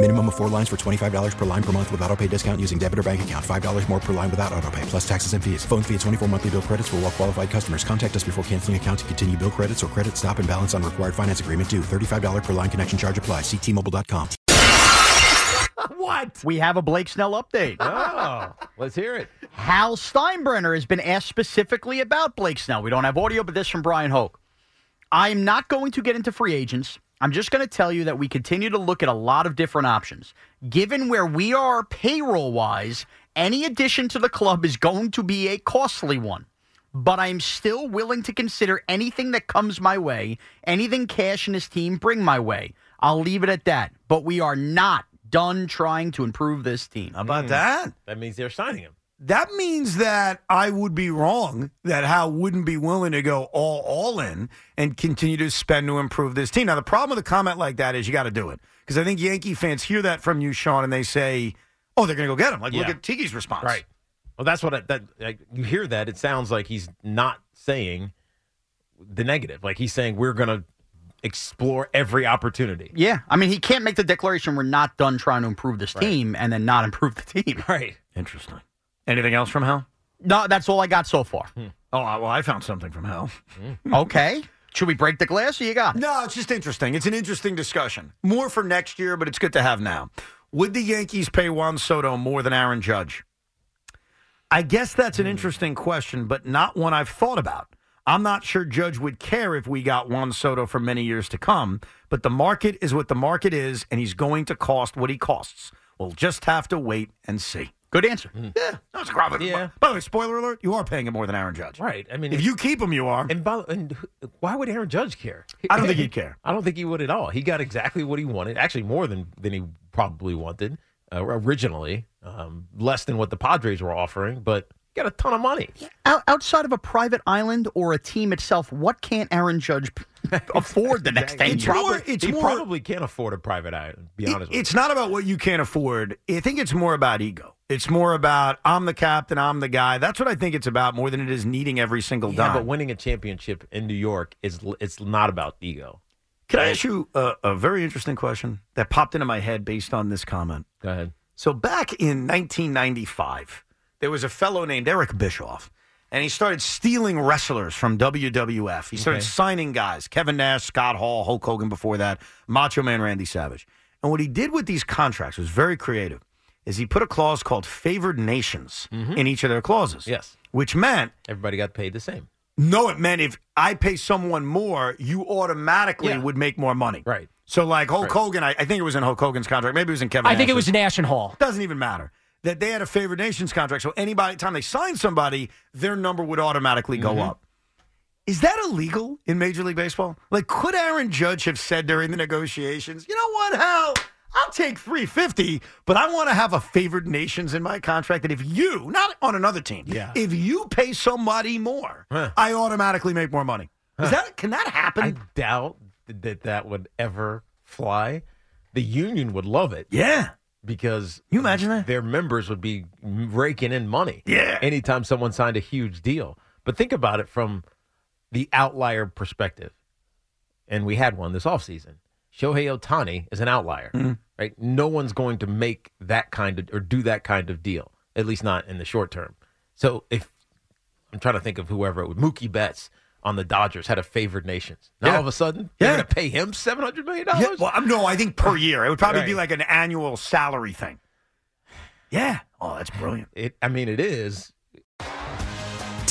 Minimum of four lines for $25 per line per month with auto pay discount using debit or bank account. $5 more per line without auto pay, plus taxes and fees. Phone fee at 24 monthly bill credits for all well qualified customers. Contact us before canceling account to continue bill credits or credit stop and balance on required finance agreement due. $35 per line connection charge apply. Ctmobile.com. What? We have a Blake Snell update. Oh, let's hear it. Hal Steinbrenner has been asked specifically about Blake Snell. We don't have audio, but this from Bryan Hoch. I'm not going to get into free agents. I'm just going to tell you that we continue to look at a lot of different options. Given where we are payroll wise, any addition to the club is going to be a costly one. But I'm still willing to consider anything that comes my way, anything Cash and his team bring my way. I'll leave it at that. But we are not done trying to improve this team. How about hmm. that? That means they're signing him. That means that I would be wrong that Hal wouldn't be willing to go all all in and continue to spend to improve this team. Now the problem with a comment like that is you got to do it because I think Yankee fans hear that from you, Sean, and they say, "Oh, they're going to go get him." Like look at Tiki's response. Right. Well, that's what I, that like, you hear. That it sounds like he's not saying the negative. Like he's saying we're going to explore every opportunity. Yeah, I mean, he can't make the declaration we're not done trying to improve this team and then not improve the team. Right. Interesting. Anything else from Hal? No, that's all I got so far. Hmm. Oh, well, I found something from Hal. Hmm. Okay. Should we break the glass or you got it? No, it's just interesting. It's an interesting discussion. More for next year, but it's good to have now. Would the Yankees pay Juan Soto more than Aaron Judge? I guess that's an hmm. interesting question, but not one I've thought about. I'm not sure Judge would care if we got Juan Soto for many years to come, but the market is what the market is, and he's going to cost what he costs. We'll just have to wait and see. Good answer. Yeah, that's a Yeah. By the way, spoiler alert: you are paying him more than Aaron Judge. Right. I mean, If you keep him, you are. and, by, and why would Aaron Judge care? I don't think he'd care. I don't think he would at all. He got exactly what he wanted. Actually, more than than he probably wanted uh, originally. Um, less than what the Padres were offering, but he got a ton of money. Out, outside of a private island or a team itself, what can't Aaron Judge afford the next 10 It's years? more- it's he more- probably can't afford a private island. Be It- honest with it's not about what you can't afford. I think it's more about ego. It's more about I'm the captain, I'm the guy. That's what I think it's about more than it is needing every single you. Yeah, dime. but winning a championship in New York is it's not about ego. Can I ask you a, a very interesting question that popped into my head based on this comment? Go ahead. So back in 1995, there was a fellow named Eric Bischoff, and he started stealing wrestlers from WWF. He started Okay. signing guys: Kevin Nash, Scott Hall, Hulk Hogan. Before that, Macho Man Randy Savage. And what he did with these contracts was very creative. Is he put a clause called favored nations in each of their clauses? Mm-hmm. Yes. Which meant Everybody got paid the same. no, it meant if I pay someone more, you automatically Yeah. would make more money. Right. So like Hulk Right. Hogan, I, I think it was in Hulk Hogan's contract. Maybe it was in Kevin. I think it Nash's. was Nash and Hall. Doesn't even matter. That they had a favored nations contract, so anybody time they signed somebody, their number would automatically go Mm-hmm. up. Is that illegal in Major League Baseball? Like, could Aaron Judge have said during the negotiations, "You know what, Hal? I'll take three fifty, but I want to have a favored nations in my contract. That if you, not on another team, Yeah. if you pay somebody more, Huh. I automatically make more money. Is that can that happen? I doubt that that would ever fly. The union would love it yeah. Because You imagine that? their members would be raking in money. Yeah. Anytime someone signed a huge deal. But think about it from the outlier perspective. And we had one this offseason. Shohei Ohtani is an outlier, Mm-hmm. right? No one's going to make that kind of or do that kind of deal, at least not in the short term. So if I'm trying to think of whoever it would, Mookie Betts on the Dodgers had a favored nations. Now Yeah. all of a sudden, Yeah. you're going to pay him seven hundred million Yeah, dollars. well, I'm- no, I think per year. It would probably be like an annual salary thing. Yeah. Oh, that's brilliant. It, I mean, it is.